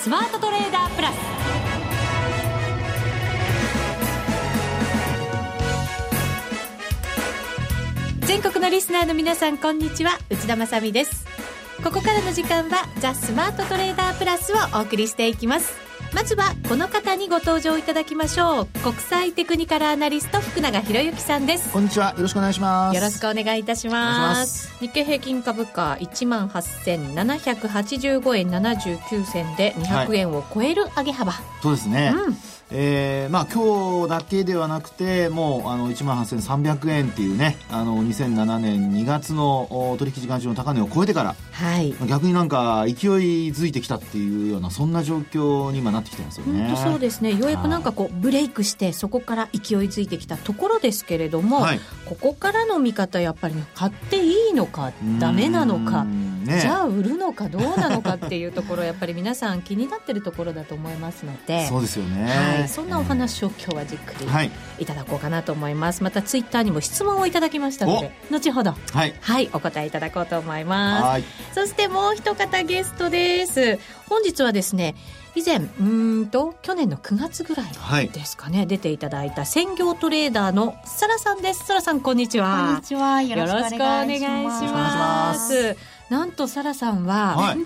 スマートトレーダープラス。全国のリスナーの皆さんこんにちは。内田まさです。ここからの時間はザ・スマートトレーダープラスをお送りしていきます。まずはこの方にご登場いただきましょう。国際テクニカルアナリスト福永博之さんです。こんにちは。よろしくお願いします。よろしくお願いいたします。日経平均株価1万8785円79銭で200円を超える上げ幅、はい、そうですね、うんえー、まあ今日だけではなくてもうあの1万8300円っていうねあの2007年2月の取引時間中の高値を超えてから、はい、逆になんか勢いづいてきたっていうようなそんな状況に今なってきてますよね。本当そうですね。ようやくなんかこうブレイクしてそこから勢いづいてきたところですけれども、はい、ここからの見方やっぱり買っていいのかダメなのか、ね、じゃあ売るのかどうなのかっていうところやっぱり皆さん気になってるところだと思いますので。そうですよね、はい。い、そんなお話を今日はじっくりい。ただこうかなと思います、またツイッターにも質問をいただきましたので後ほど、はい、はい、お答えいただこうと思います。そしてもう一方ゲストです。本日はですね以前うんと去年の9月ぐらいですかね、はい、出ていただいた専業トレーダーのサラさんです。サラさんこんにちは。こんにちは。よろしくお願いしますなんとサラさんは、はい、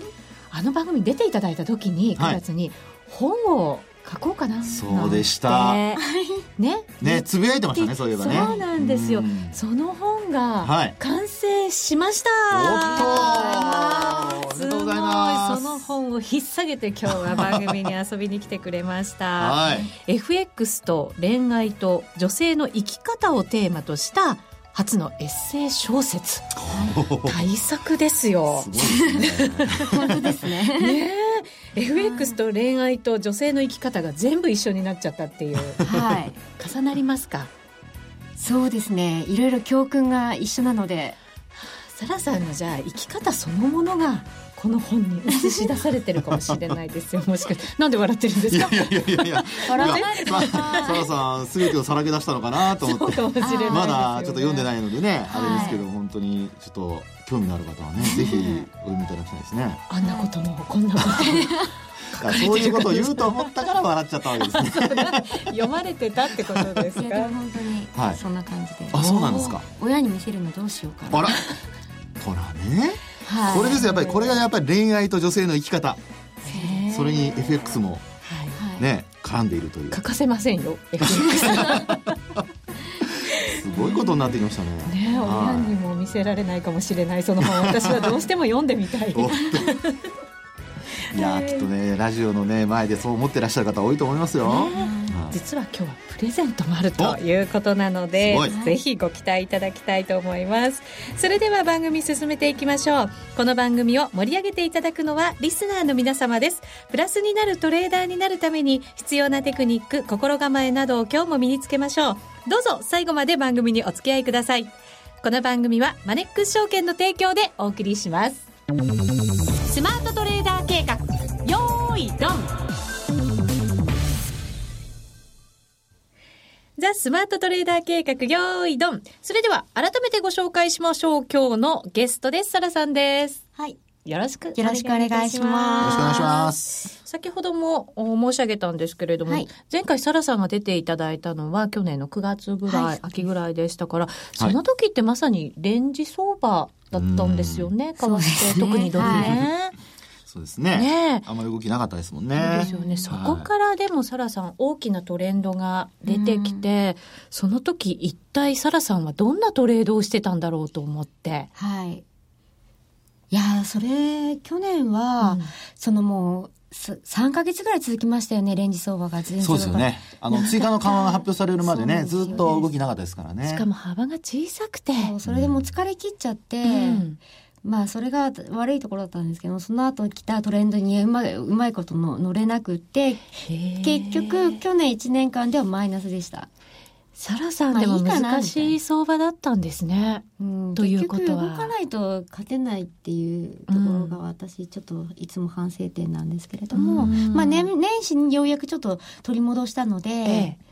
あの番組出ていただいた時に9月に本を書こうかなそうでした。ね。ねつぶやいてましたねそういえばね。そうなんですよ。その本が完成しました、はい、おっとおめでとうございその本を引っ提げて今日は番組に遊びに来てくれました、はい、FX と恋愛と女性の生き方をテーマとした初のエッセイ小説。大作ですよ。本当ですね。ね FX と恋愛と女性の生き方が全部一緒になっちゃったっていう、はい、重なりますか？そうですね。いろいろ教訓が一緒なので。サラさんのじゃあ生き方そのものがこの本に映し出されてるかもしれないですよ。もしかして。なんで笑ってるんですか？いやいやいやいや。笑ってないサラさん全てをさらけ出したのかなと思ってまだちょっと読んでないのでね、あれですけど本当にちょっと興味のある方はねぜひお読みいただきたいですねあんなこともこんなこともそういうことを言うと思ったから笑っちゃったわけですね読まれてたってことですか本当に、はい、そんな感じであそうなんですか親に見せるのどうしようかあらほらね、はい、これですやっぱりこれがやっぱり恋愛と女性の生き方。それに FX もね、絡んでいるという。欠かせませんよ FX すごいことになってきましたね。ね親にも見せられないかもしれないその本私はどうしても読んでみたい。いやきっとねラジオのね前でそう思ってらっしゃる方多いと思いますよ。実は今日はプレゼントもあるということなのでぜひご期待いただきたいと思います。それでは番組進めていきましょう。この番組を盛り上げていただくのはリスナーの皆様です。プラスになるトレーダーになるために必要なテクニック心構えなどを今日も身につけましょう。どうぞ最後まで番組にお付き合いください。この番組はマネックス証券の提供でお送りします。スマートトレーダー計画。よーいドンザ・スマートトレーダー計画、よーいドン。それでは、改めてご紹介しましょう。今日のゲストです。サラさんです。はい。よろしくよろしくお願いします。よろしくお願いします。先ほども申し上げたんですけれども、はい、前回サラさんが出ていただいたのは去年の9月ぐらい、はい、秋ぐらいでしたから、その時ってまさにレンジ相場だったんですよね、為替、特にドルね。そうですね。ねあんまり動きなかったですもんね。ですよね。そこからでもサラさん、大きなトレンドが出てきて、その時一体サラさんはどんなトレードをしてたんだろうと思って。はい。いやそれ、去年は、うん、そのもう、3か月ぐらい続きましたよね、レンジ相場が全そうですよね。あの、追加の緩和が発表されるまでね、ずっと動きなかったですからね。しかも幅が小さくて。それでも疲れ切っちゃって、うんまあそれが悪いところだったんですけどその後来たトレンドにうまうまいことの乗れなくて結局去年1年間ではマイナスでした。サラさんでも難しい相場だったんですね。うん、ということは。動かないと勝てないっていうところが私ちょっといつも反省点なんですけれども、うん、まあ年年始にようやくちょっと取り戻したので、ええ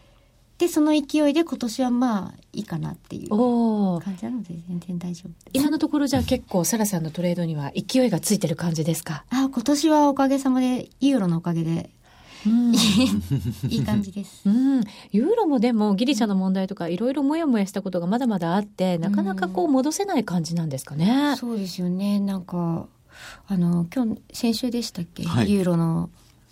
でその勢いで今年はまあいいかなっていう感じなので全然大丈夫今のところじゃあ結構サラさんのトレードには勢いがついてる感じですか？あ今年はおかげさまでユーロのおかげでうん、いい感じです、うん、ユーロもでもギリシャの問題とかいろいろもやもやしたことがまだまだあってなかなかこう戻せない感じなんですかね、うん、そうですよね。なんかあの今日先週でしたっけ、はい、ユーロの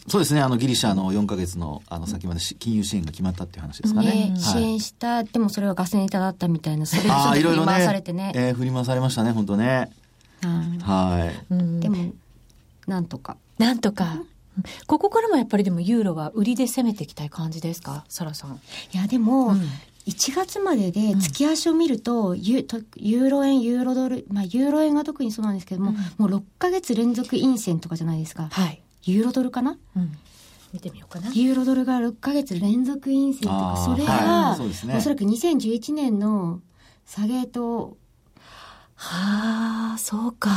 そうですねあのギリシャの4か月のあの先まで金融支援が決まったっていう話ですかね、ねはい、支援したでもそれはガセネタだったみたいなそれを振り回されてね。ね、えー、振り回されましたね本当ね。はい、うん、でもなんとか。なんとか。ここからもやっぱりでもユーロは売りで攻めていきたい感じですか？サラさん。いやでも、うん、1月までで月足を見ると、うん、ユユーロ円ユーロドルまあユーロ円が特にそうなんですけども、うん、もう6か月連続陰線とかじゃないですか。はい。ユーロドルかな、うん、見てみようかな。ユーロドルが6か月連続陰線とか、それが、はい。ね、おそらく2011年の下げと、はあ、そうか。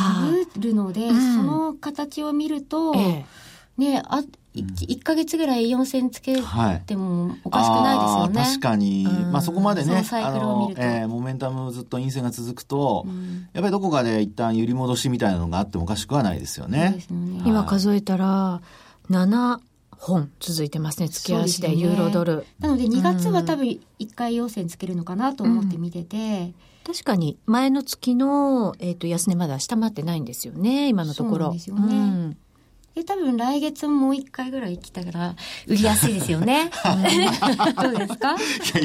るので、うん、その形を見ると、ええ、ね、あ、1か月ぐらい4000つけてもおかしくないですよね。はい、確かに、うん、まあそこまでね、あの、えー、モメンタムずっと陰線が続くと、うん、やっぱりどこかで一旦揺り戻しみたいなのがあってもおかしくはないですよね。ね。今数えたら、7本続いてますね、月足でユーロドル。ね、なので2月は多分1回陽線つけるのかなと思って見てて、確かに前の月の、えーと、安値まだ下回ってないんですよね今のところ。そうですよね。で、多分来月もう一回ぐらい来たから売りやすいですよね。どうですか？い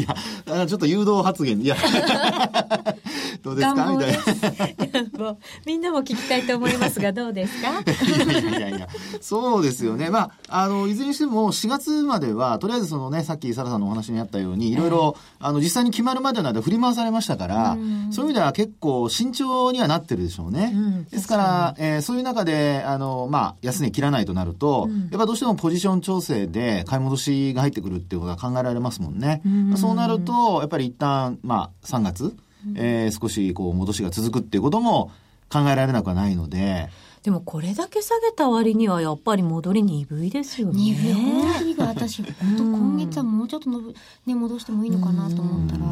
やいや、ちょっと誘導発言。いや、どうですか？みたいな。みんなも聞きたいと思いますが、どうですか？いやいやいや。そうですよね。まあ、あの、いずれにしても4月までは、とりあえずそのね、さっきサラさんのお話にあったように、い。ろいろ、あの、実際に決まるまでの間振り回されましたから、そういう意味では結構慎重にはなってるでしょうね。うん、ですから、えー、そういう中で、あの、まあ、安値切らないとなると、うん、やっぱどうしてもポジション調整で買い戻しが入ってくるっていうことが考えられますもんね。うそうなると、やっぱり一旦、まあ、3月、えー、少しこう戻しが続くっていうことも考えられなくはないので。でもこれだけ下げた割にはやっぱり戻り鈍いですよね。鈍い。本当に私、本当今月はもうちょっとの、ね、戻してもいいのかなと思ったら。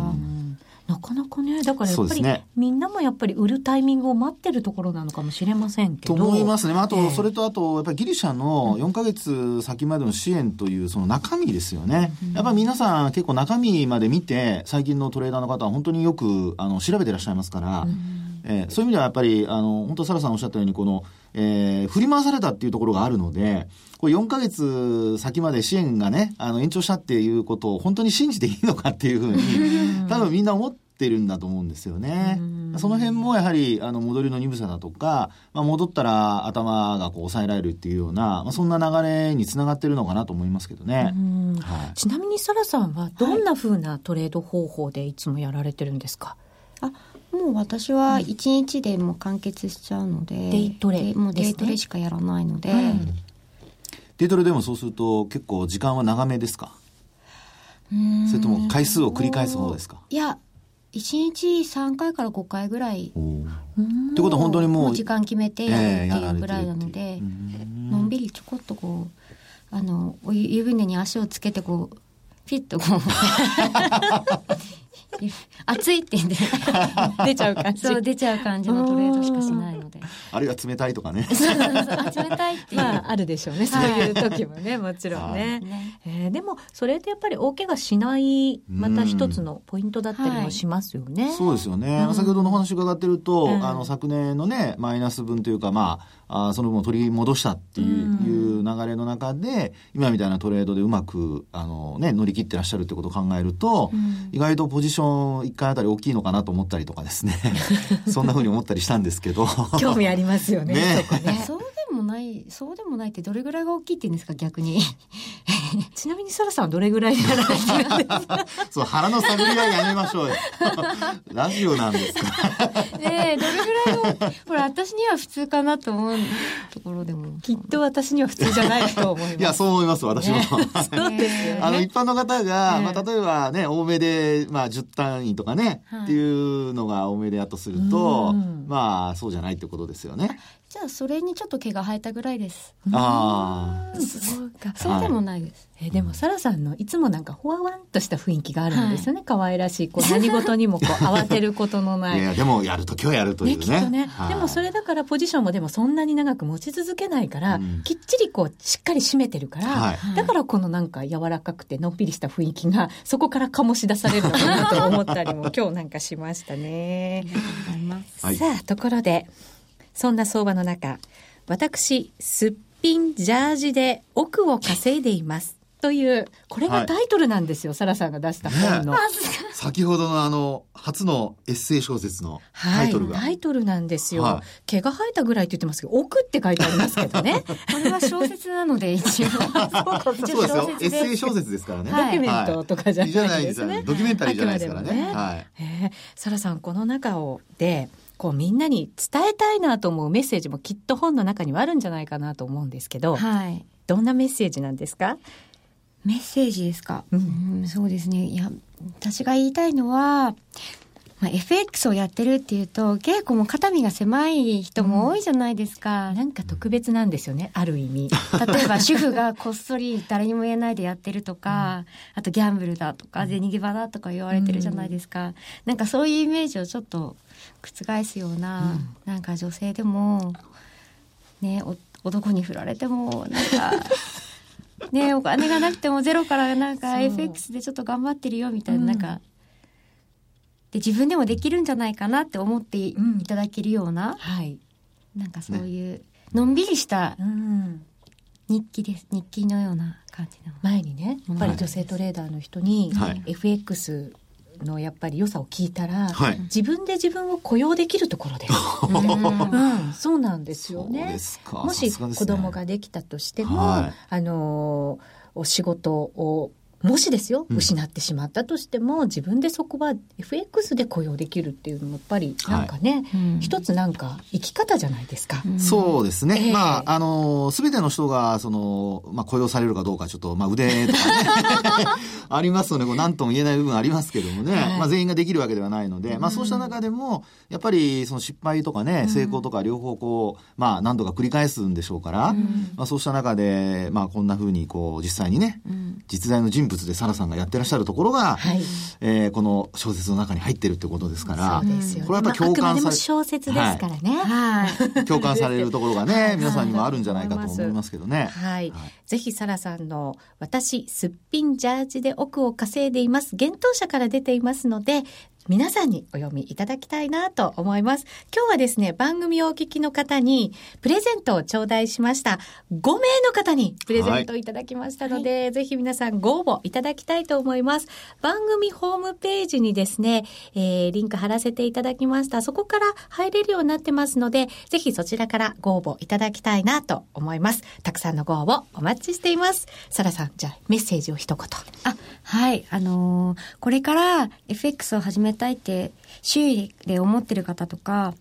なかなかね、だからやっぱり、ね、みんなもやっぱり売るタイミングを待ってるところなのかもしれませんけど。と思いますね。あと、えー、それとあと、やっぱりギリシャの4か月先までの支援というその中身ですよね。うん、やっぱり皆さん結構中身まで見て、最近のトレーダーの方は本当によくあの調べていらっしゃいますから、うん、えー、そういう意味ではやっぱり、あの、本当、サラさんおっしゃったように、この、えー、振り回されたっていうところがあるので、これ4ヶ月先まで支援がね、あの、延長したっていうことを本当に信じていいのかっていうふうに、多分みんな思ってるんだと思うんですよね。その辺もやはりあの戻りの鈍さだとか、まあ、戻ったら頭がこう抑えられるっていうような、まあ、そんな流れにつながってるのかなと思いますけどね。はい、ちなみにサラさんはどんなふうなトレード方法でいつもやられてるんですか、あもう私は1日でも完結しちゃうので、デイトレ、もうデイトレしかやらないので、うん、デイトレでもそうすると結構時間は長めですか？それとも回数を繰り返す方ですか？いや1日3回から5回ぐらい。ってことは本当にもう。時間決めてやるっていうぐらいなので、のんびりちょこっとこう、あの、湯船に足をつけてこう、ピッとこう 暑いって言って。出ちゃう感じ。そう出ちゃう感じのトレードしかしないので。あるいは冷たいとかね。そうそうそう。冷たいっていう。まああるでしょうね。そういう時もねもちろんね、ねえー、でもそれってやっぱり大怪我しないまた一つのポイントだったりもしますよね、はい、そうですよね、うん、先ほどのお話伺ってると、うん、あの昨年のねマイナス分というかまああその分を取り戻したっていう,、流れの中で今みたいなトレードでうまくあの、ね、乗り切ってらっしゃるってことを考えると、意外とポジション1回あたり大きいのかなと思ったりとかですね。そんなふうに思ったりしたんですけど。興味ありますよねね。そね。そうないそうでもないってどれぐらいが大きいって言うんですか逆に。ちなみにサラさんはどれぐらい そう腹の探りはやめましょうよ。ラジオなんですか？ねえどれぐらいのほら私には普通かなと思うところでも。きっと私には普通じゃないと思います。いやそう思います私も、ね、そうですよね、あの一般の方が、まあ、例えばね多めで、まあ、10単位とかね、はい、っていうのが多めでやとするとまあそうじゃないってことですよねじゃあそれにちょっと毛が生えたぐらいです。ああそうか。そうでもないです、えでもサラさんのいつもなんかほわわんとした雰囲気があるんですよね、はい、可愛らしいこう何事にもこう慌てることのない。いやでもやると今日やるというね。ねきっとね、はい、でもそれだからポジションもでもそんなに長く持ち続けないから、うん、きっちりこうしっかり締めてるから、はい、だからこのなんか柔らかくてのんびりした雰囲気がそこから醸し出されるのかなと思ったりも今日なんかしましたね。さあところでそんな相場の中私、すっぴんジャージで奥を稼いでいます。という、これがタイトルなんですよ、はい、サラさんが出した本の。ね、先ほどのあの、初のエッセイ小説のタイトルが。はい、タイトルなんですよ、はい、毛が生えたぐらいって言ってますけど、奥って書いてありますけどね。これは小説なので、一応。そうですよ。エッセイ小説ですからね。ドキュメントとかじゃないですね。ドキュメンタリーじゃないですからね。ねはい。えー、サラさん、この中を、で、こうみんなに伝えたいなと思うメッセージもきっと本の中にはあるんじゃないかなと思うんですけど、はい、どんなメッセージなんですか？メッセージですか、うん、うん、そうですね。いや私が言いたいのはまあ、FX をやってるっていうと稽古も肩身が狭い人も多いじゃないですか、うん、なんか特別なんですよねある意味。例えば主婦がこっそり誰にも言えないでやってるとか、うん、あとギャンブルだとか銭ゲバだとか言われてるじゃないですか、うん、なんかそういうイメージをちょっと覆すような、うん、なんか女性でもね男に振られてもなんか ねお金がなくてもゼロからなんか FX でちょっと頑張ってるよみたいな、なんかで自分でもできるんじゃないかなって思っていただけるような、うん、はい、なんかそういうのんびりした日記です。日記のような感じの。前にねやっぱり女性トレーダーの人に、はい、FX のやっぱり良さを聞いたら、はい、自分で自分を雇用できるところです。うん、そうなんですよね。もし子供ができたとしても、はい、あのお仕事をもしですよ、失ってしまったとしても、自分でそこは FX で雇用できるっていうのもやっぱりなんかね、はい、一つなんか生き方じゃないですか。そうですね。えー、まあ、あの、すべての人が、その、まあ雇用されるかどうかちょっと、まあ腕とかね、ありますので、こう何とも言えない部分ありますけどもね、はい、まあ全員ができるわけではないので、まあそうした中でも、やっぱりその失敗とかね、成功とか両方こう、まあ何度か繰り返すんでしょうから、まあそうした中で、まあこんなふうにこう実際にね、実在の人物でサラさんがやってらっしゃるところが、はい、えー、この小説の中に入ってるってことですから、そうですよ、これはやっぱ共感され、小説ですからね、はい、共感されるところがね、皆さんにもあるんじゃないかと思いますけどね。はい。ぜひサラさんの私すっぴんジャージで奥を稼いでいます。幻冬者から出ていますので、皆さんにお読みいただきたいなと思います。今日はですね、番組をお聞きの方にプレゼントを頂戴しました。5名の方にプレゼントいただきましたので、はい、ぜひ皆さんご応募いただきたいと思います。番組ホームページにですね、えー、リンク貼らせていただきました。そこから入れるようになってますので、ぜひそちらからご応募いただきたいなと思います。たくさんのご応募お待ちしています。サラさん、じゃあメッセージを一言。あ、はい。あのー、これから FX を始めたいって周囲で思ってる方とか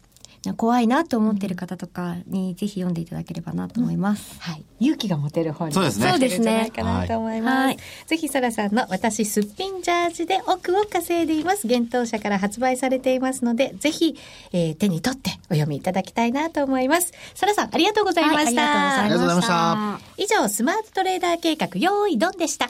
怖いなと思ってる方とかにぜひ読んでいただければなと思います。うん、はい。勇気が持てる本にそうですね。そうですね。かなと思います。はい、ぜひ、サラさんの私すっぴんジャージで奥を稼いでいます。幻冬者から発売されていますので、ぜひ、えー、手に取ってお読みいただきたいなと思います。サラさん、ありがとうございました。はい、ありがとうございました。以上、スマートトレーダー計画、用意ドンでした。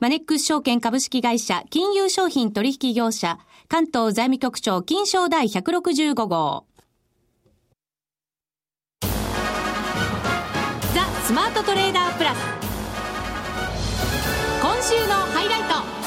マネックス証券株式会社金融商品取引業者関東財務局長金賞第165号。ザ・スマートトレーダープラス。今週のハイライト。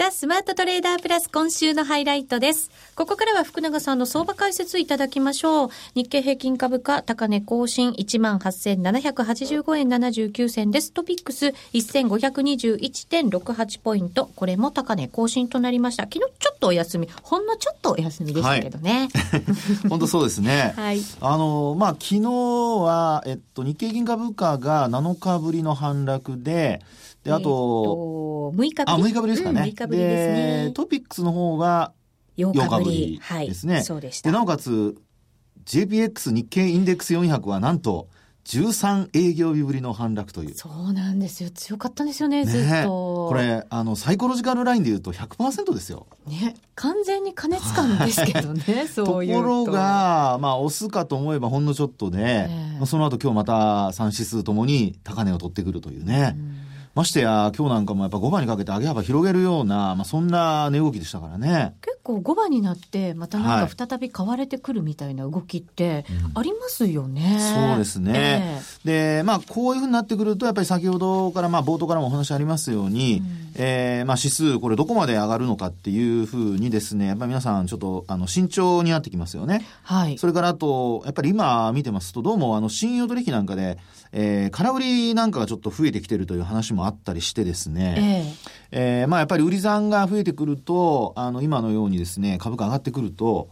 ザ・スマートトレーダープラス今週のハイライトです。ここからは福永さんの相場解説いただきましょう。日経平均株価高値更新18,785円79銭です。トピックス1521.68ポイント。これも高値更新となりました。昨日ちょっとお休み、ほんのちょっとお休みでしたけどね。はい、本当そうですね。はい。あの、まあ、昨日は、えっと、日経平均株価が7日ぶりの反落で、で、あと、6日ぶり。あ、6日ぶりですかね。うん、6日ぶりですね。で、トピックスの方が8日ぶりですね。はい、そうでした。で、なおかつ、JPX 日経インデックス400はなんと、13営業日ぶりの反落という。そうなんですよ。強かったんですよね、ずっと。これ、あの、サイコロジカルラインで言うと100%ですよ。ね。完全に加熱感ですけどね、そういうと。ころが、まあ、押すかと思えばほんのちょっとで、まあ、その後今日また3指数ともに高値を取ってくるというね。うんましてや、今日なんかもやっぱ5番にかけて上げ幅広げるような、まあ、そんな値動きでしたからね。結構5番になって、またなんか再び買われてくるみたいな動きってありますよね。うん、そうですね。えー、で、まあ、こういうふうになってくると、やっぱり先ほどから、まあ、冒頭からもお話ありますように、うん、えー、まあ、指数、これどこまで上がるのかっていうふうにですね、やっぱり皆さんちょっと、あの、慎重になってきますよね。はい。それからあと、やっぱり今見てますと、どうも、あの、信用取引なんかで、えー、空売りなんかがちょっと増えてきてるという話もあったりしてですね、えー、えー、まあやっぱり売り算が増えてくると、あの、今のようにですね、株価上がってくると、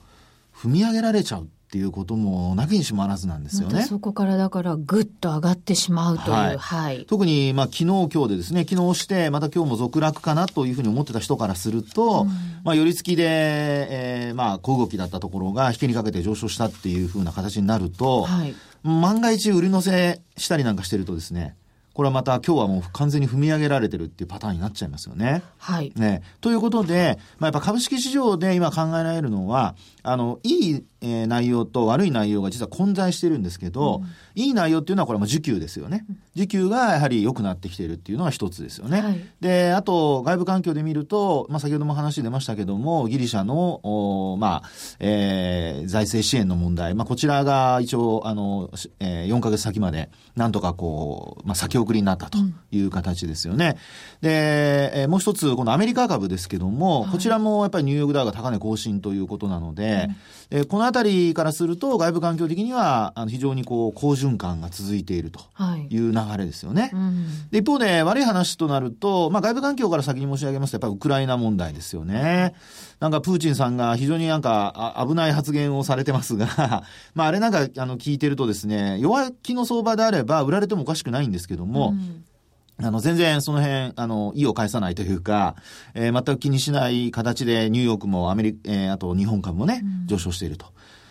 踏み上げられちゃうっていうこともなきにしもあらずなんですよね。そこからだからぐっと上がってしまうという。はい。はい、特に、まあ昨日今日でですね、昨日して、また今日も続落かなというふうに思ってた人からすると、うん、まあ寄り付きで、えー、まあ小動きだったところが引きにかけて上昇したっていうふうな形になると、はい万が一売り乗せしたりなんかしてるとですね、これはまた今日はもう完全に踏み上げられてるっていうパターンになっちゃいますよね。はい。ね。ということで、まあ、やっぱ株式市場で今考えられるのは、あの、いい、えー、内容と悪い内容が実は混在してるんですけど、うん、いい内容っていうのはこれも需給ですよね。需給がやはり良くなってきているっていうのが一つですよね。はい、で、あと外部環境で見ると、まあ、先ほども話出ましたけども、ギリシャの、おまあ、えー、財政支援の問題、まあ、こちらが一応、あの、えー、4ヶ月先まで、なんとかこう、まあ、先送りになったという形ですよね。うん、で、えー、もう一つ、このアメリカ株ですけども、はい、こちらもやっぱりニューヨークダウが高値更新ということなので、うん、えー、このあたりからすると、外部環境的には、あの非常にこう、好循環が続いているという流れですよね。はいうん、で一方で、悪い話となると、まあ、外部環境から先に申し上げますと、やっぱりウクライナ問題ですよね。なんかプーチンさんが非常になんか危ない発言をされてますが まああれなんかあの聞いてるとですね、弱気の相場であれば売られてもおかしくないんですけども、うんあの、全然その辺、あの、意を返さないというか、えー、全く気にしない形でニューヨークもアメリカ、えー、あと日本株もね、上昇していると。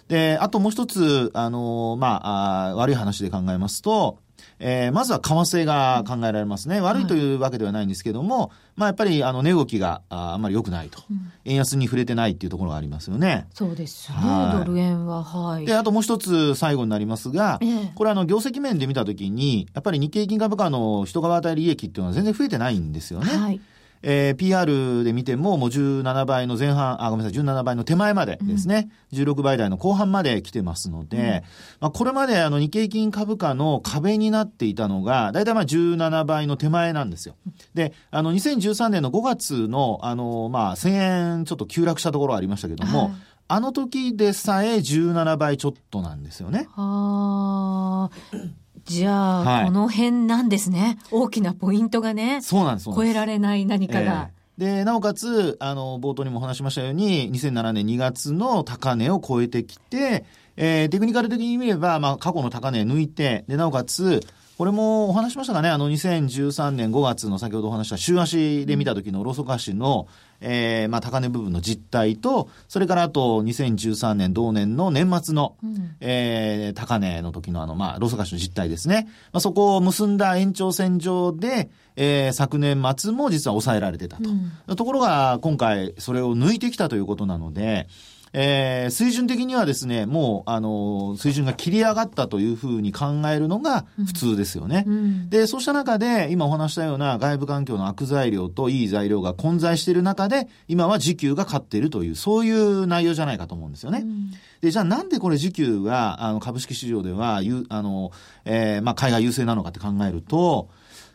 で、あともう一つ、あの、まあ、あ悪い話で考えますと、えー、まずは為替が考えられますね。悪いというわけではないんですけども、まあやっぱりあの値動きがああんまり良くないと、うん、円安に触れてないっていうところがありますよね。そうですね。はい、ドル円は、はい。で、あともう一つ最後になりますが、えー、これあの業績面で見たときに、やっぱり日経金株価の一株当たり利益っていうのは全然増えてないんですよね。はい。えー、PR で見ても、もう17倍の前半、あ、ごめんなさい、17倍の手前までですね、うん、16倍台の後半まで来てますので、うん、まあ、これまであの日経金株価の壁になっていたのが、だいたいまあ17倍の手前なんですよ。で、あの、2013年の5月の、あの、まあ、1000円ちょっと急落したところありましたけども、はいあの時でさえ17倍ちょっとなんですよね。はあ。じゃあ、はい、この辺なんですね。大きなポイントがね。そうなんです。超えられない何かが。えー、で、なおかつ、あの、冒頭にも話しましたように、2007年2月の高値を超えてきて、えー、テクニカル的に見れば、まあ、過去の高値抜いて、で、なおかつ、これもお話しましたかね、あの2013年5月の先ほどお話した週足で見た時のローソク足の、えー、まあ高値部分の実態と、それからあと2013年同年の年末の、うん、えー、高値の時のあの、まあローソク足の実態ですね。まあそこを結んだ延長線上で、えー、昨年末も実は抑えられてたと。うん、ところが今回それを抜いてきたということなので、えー、水準的にはですね、もう、あの、水準が切り上がったというふうに考えるのが普通ですよね。うん、で、そうした中で、今お話したような外部環境の悪材料といい材料が混在している中で、今は時給が勝っているという、そういう内容じゃないかと思うんですよね。うん、で、じゃあなんでこれ時給が、あの、株式市場では、ゆあの、えー、まあ、海外優勢なのかって考えると、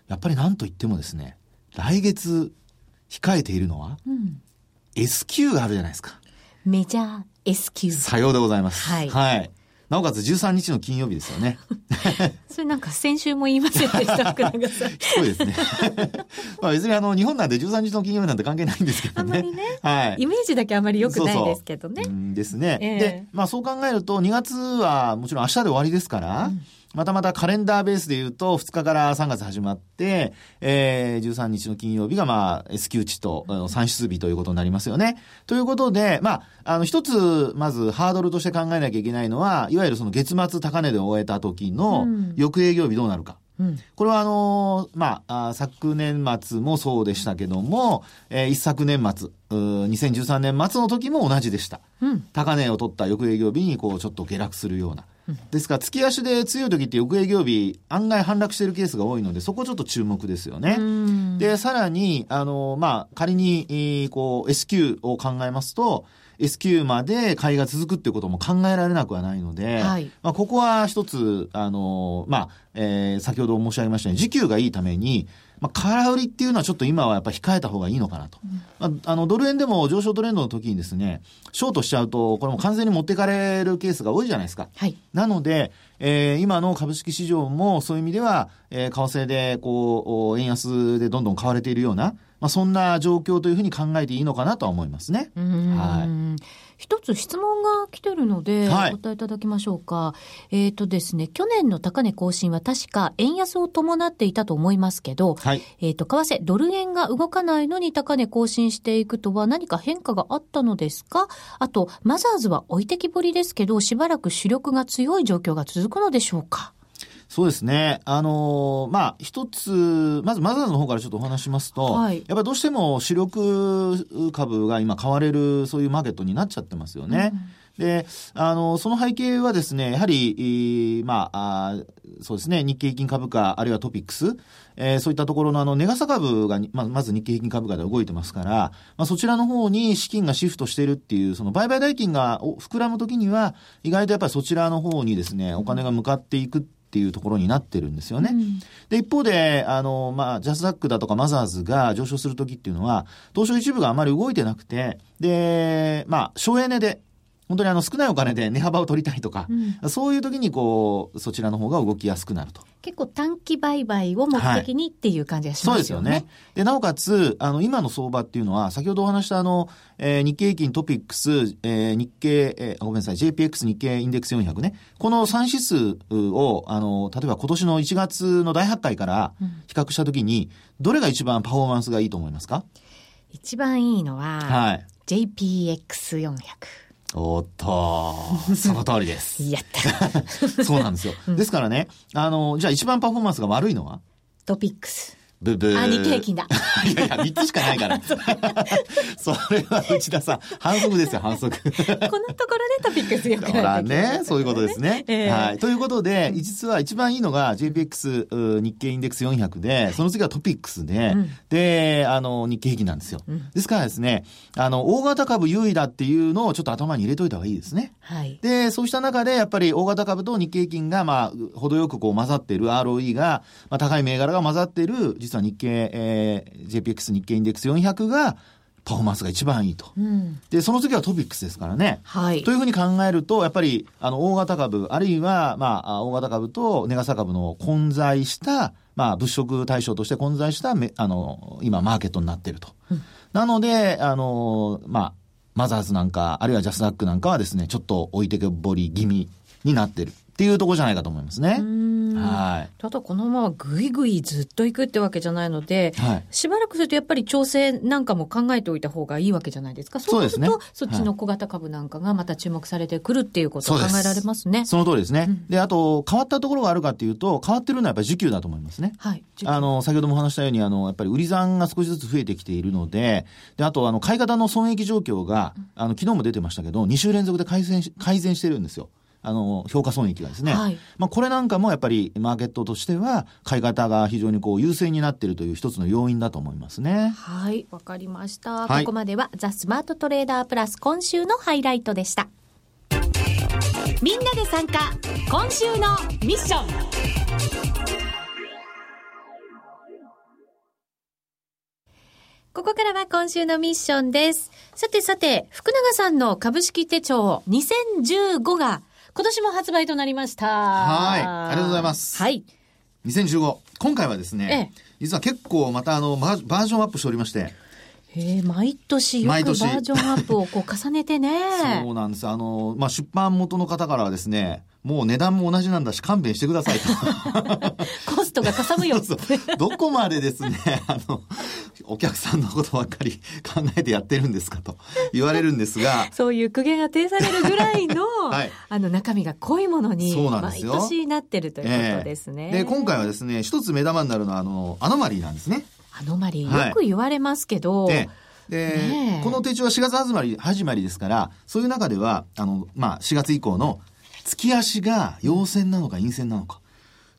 やっぱりなんと言ってもですね、来月控えているのは、うん、S q があるじゃないですか。メジャー S q さようでございます。はい。はい。なおかつ13日の金曜日ですよね。それなんか先週も言いませんでした、福永さん。そうですね。まあ別にあの、日本なんで13日の金曜日なんて関係ないんですけどね。あまりね。はい。イメージだけあまり良くないですけどね。そうそうですね。えー、で、まあそう考えると2月はもちろん明日で終わりですから、うんまたまたカレンダーベースで言うと、2日から3月始まって、えー、13日の金曜日が、まあ、S q 値と算出日ということになりますよね。ということで、まあ、あの、一つ、まずハードルとして考えなきゃいけないのは、いわゆるその月末高値で終えた時の、翌営業日どうなるか。うん、これはあのー、まあ、昨年末もそうでしたけども、えー、一昨年末、2013年末の時も同じでした。うん、高値を取った翌営業日にこうちょっと下落するような。ですから、月足で強い時って翌営業日、案外反落しているケースが多いので、そこちょっと注目ですよね。で、さらに、あの、まあ、仮に、こう、S q を考えますと、S q まで買いが続くっていうことも考えられなくはないので、はい、まあ、ここは一つ、あの、まあ、えー、先ほど申し上げましたように、時給がいいために、まあ、空売りっていうのはちょっと今はやっぱ控えた方がいいのかなと。うん、まあ、あの、ドル円でも上昇トレンドの時にですね、ショートしちゃうと、これも完全に持ってかれるケースが多いじゃないですか。はい。なので、えー、今の株式市場もそういう意味では、えー、為替で、こう、円安でどんどん買われているような、まあ、そんな状況というふうに考えていいのかなとは思いますね。はい。一つ質問が来てるので、お答えいただきましょうか。はい、えっ、ー、とですね、去年の高値更新は確か円安を伴っていたと思いますけど、はい、えっ、ー、と、為替、ドル円が動かないのに高値更新していくとは何か変化があったのですか？あと、マザーズは置いてきぼりですけど、しばらく主力が強い状況が続くのでしょうか？そうですね。あのー、まあ、一つ、まずマザーズの方からちょっとお話しますと、はい、やっぱりどうしても主力株が今買われるそういうマーケットになっちゃってますよね。うん、で、あの、その背景はですね、やはり、まあ、あそうですね、日経平均株価、あるいはトピックス、えー、そういったところのあの、ネガサ株が、ままず日経平均株価で動いてますから、まあ、そちらの方に資金がシフトしているっていう、その売買代金が膨らむときには、意外とやっぱりそちらの方にですね、お金が向かっていくっていうところになってるんですよね。うん、で、一方で、あの、まあ、ジャスダックだとかマザーズが上昇するときっていうのは、東証一部があまり動いてなくて、で、まあ、省エネで、本当にあの少ないお金で値幅を取りたいとか、うん、そういう時にこう、そちらの方が動きやすくなると。結構短期売買を目的にっていう感じがしますよね。はい、そうですよね。で、なおかつ、あの、今の相場っていうのは、先ほどお話したあの、えー、日経平均トピックス、えー、日経、えー、ごめんなさい、JPX 日経インデックス400ね。この3指数を、あの、例えば今年の1月の大発会から比較したときに、どれが一番パフォーマンスがいいと思いますか？一番いいのは、はい、JPX400。おっと、その通りです。やった。そうなんですよ。ですからね、あの、じゃあ一番パフォーマンスが悪いのは？トピックス。ブブー。あ、日経平均だ。いやいや、3つしかないから。それは内田さん、反則ですよ、反則。このところでトピックスよくなほらね、そういうことですね。えー、はい。ということで、実は一番いいのが JPX 日経インデックス400で、その次はトピックスで、うん、で、あの、日経平均なんですよ。うん、ですからですね、あの、大型株優位だっていうのをちょっと頭に入れといた方がいいですね。はい。で、そうした中で、やっぱり大型株と日経平均が、まあ、程よくこう混ざっている ROE が、まあ、高い銘柄が混ざっている、実は日経、えー、JPX 日経インデックス400が、パフォーマンスが一番いいと。うん、で、その次はトピックスですからね。はい。というふうに考えると、やっぱり、あの、大型株、あるいは、まあ、大型株とネガサ株の混在した、まあ、物色対象として混在した、あの、今、マーケットになっていると。うん、なので、あの、まあ、マザーズなんか、あるいはジャスダックなんかはですね、ちょっと置いてけぼり気味になってるっていうところじゃないかと思いますね。はい、ただこのままぐいぐいずっといくってわけじゃないので、はい、しばらくするとやっぱり調整なんかも考えておいた方がいいわけじゃないですか。そうするとそ,、っちの小型株なんかがまた注目されてくるっていうことを考えられますね。その通りですね、うん、であと変わったところがあるかっていうと変わってるのはやっぱり需給だと思いますね、はい、あの先ほども話したようにあのやっぱり売り算が少しずつ増えてきているのでであとあの買い方の損益状況があの昨日も出てましたけど2週連続で改善改善してるんですよあの、評価損益がですね。はい、まあ、これなんかもやっぱりマーケットとしては、買い方が非常にこう優勢になっているという一つの要因だと思いますね。はい、わかりました。はい、ここまでは、ザ・スマートトレーダープラス今週のハイライトでした。みんなで参加、今週のミッション。ここからは今週のミッションです。さてさて、福永さんの株式手帳2015が今年も発売となりました。はい。ありがとうございます。はい。2015。今回はですね、ええ、実は結構またあのバージョンアップしておりまして、えー、毎年よくバージョンアップをこう重ねてね。そうなんです。あの、まあ、出版元の方からはですね、もう値段も同じなんだし勘弁してくださいと。コストがかさむよ。どこまでですね、あの、お客さんのことばっかり考えてやってるんですかと言われるんですが。そういう苦言が呈されるぐらいの、はい、あの中身が濃いものに、毎年なってるということですね。えー、で、今回はですね、一つ目玉になるのは、あの、アノマリーなんですね。アノマリー、よく言われますけど、はいで、この手帳は4月始まり、始まりですから、そういう中では、あの、まあ、4月以降の月足が陽線なのか陰線なのか。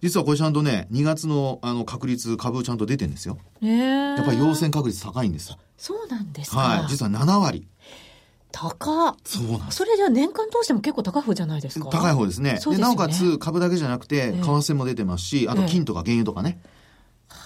実はこれちゃんとね、2月のあの確率、株ちゃんと出てるんですよ。えー、やっぱり陽線確率高いんです。そうなんですか。はい。実は7割。高そうなんそれじゃ年間通しても結構高い方じゃないですか高い方ですね。で、ね、なおかつ株だけじゃなくて、為替も出てますし、あと金とか原油とかね。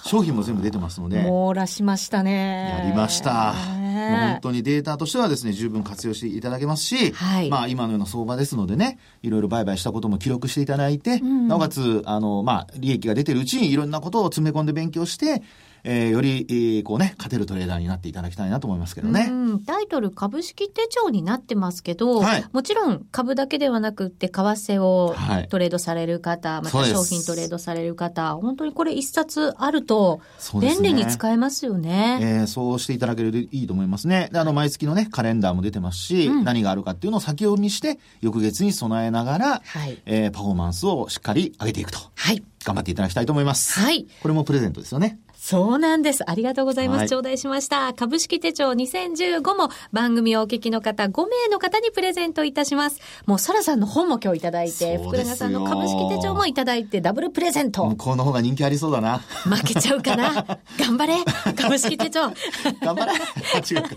商品も全部出てますので。網羅しましたね。やりました。もう本当にデータとしてはですね、十分活用していただけますし、はい、まあ今のような相場ですのでね、いろいろ売買したことも記録していただいて、うん、なおかつ、あの、まあ利益が出てるうちにいろんなことを詰め込んで勉強して、えー、より、えー、こうね、勝てるトレーダーになっていただきたいなと思いますけどね。タイトル株式手帳になってますけど、はい、もちろん株だけではなくて、為替をトレードされる方、はい、また商品トレードされる方、本当にこれ一冊あると、便利に使えますよね。ねえー、そうしていただけるといいと思いますね。で、あの、毎月のね、カレンダーも出てますし、うん、何があるかっていうのを先読みして、翌月に備えながら、はい、えー、パフォーマンスをしっかり上げていくと。はい。頑張っていただきたいと思います。はい。これもプレゼントですよね。そうなんです。ありがとうございます。はい、頂戴しました。株式手帳2015も番組をお聞きの方5名の方にプレゼントいたします。もう、ソラさんの本も今日いただいて、福永さんの株式手帳もいただいて、ダブルプレゼント。向こうの方が人気ありそうだな。負けちゃうかな。頑張れ株式手帳。頑張れ こちらも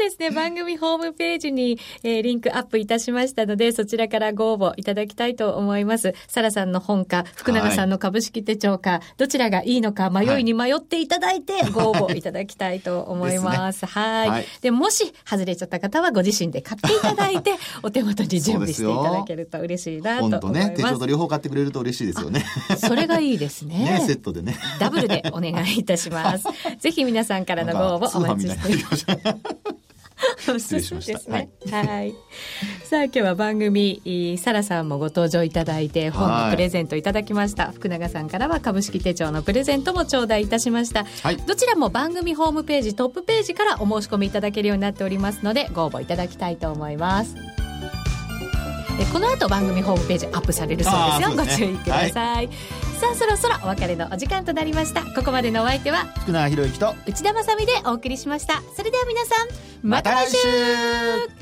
ですね、番組ホームページに、えー、リンクアップいたしましたので、そちらからご応募いただきたいと思います。サラさんの本か、福永さんの株式手帳か、はい、どちらがいいのか迷いに迷っていただいて ご応募いただきたいと思います。ね、はいはい、で、もし外れちゃった方はご自身で買っていただいて、お手元に準備していただけると嬉しいなと思います。本当ね、手帳と両方買ってくれると嬉しいですよね。それがいいですね。ね、セットでね。ダブルでお願いいたします。ぜひ皆さんからのご応募お待ちしています。失礼しました。ですね。はい。はい、さあ今日は番組サラさんもご登場いただいて本のプレゼントいただきました。福永さんからは株式手帳のプレゼントも頂戴いたしました。はい、どちらも番組ホームページトップページからお申し込みいただけるようになっておりますのでご応募いただきたいと思います。でこの後番組ホームページアップされるそうですよ。すね、ご注意ください、はい。さあそろそろお別れのお時間となりました。ここまでのお相手は福永博之と内田まさでお送りしました。それでは皆さんまた来週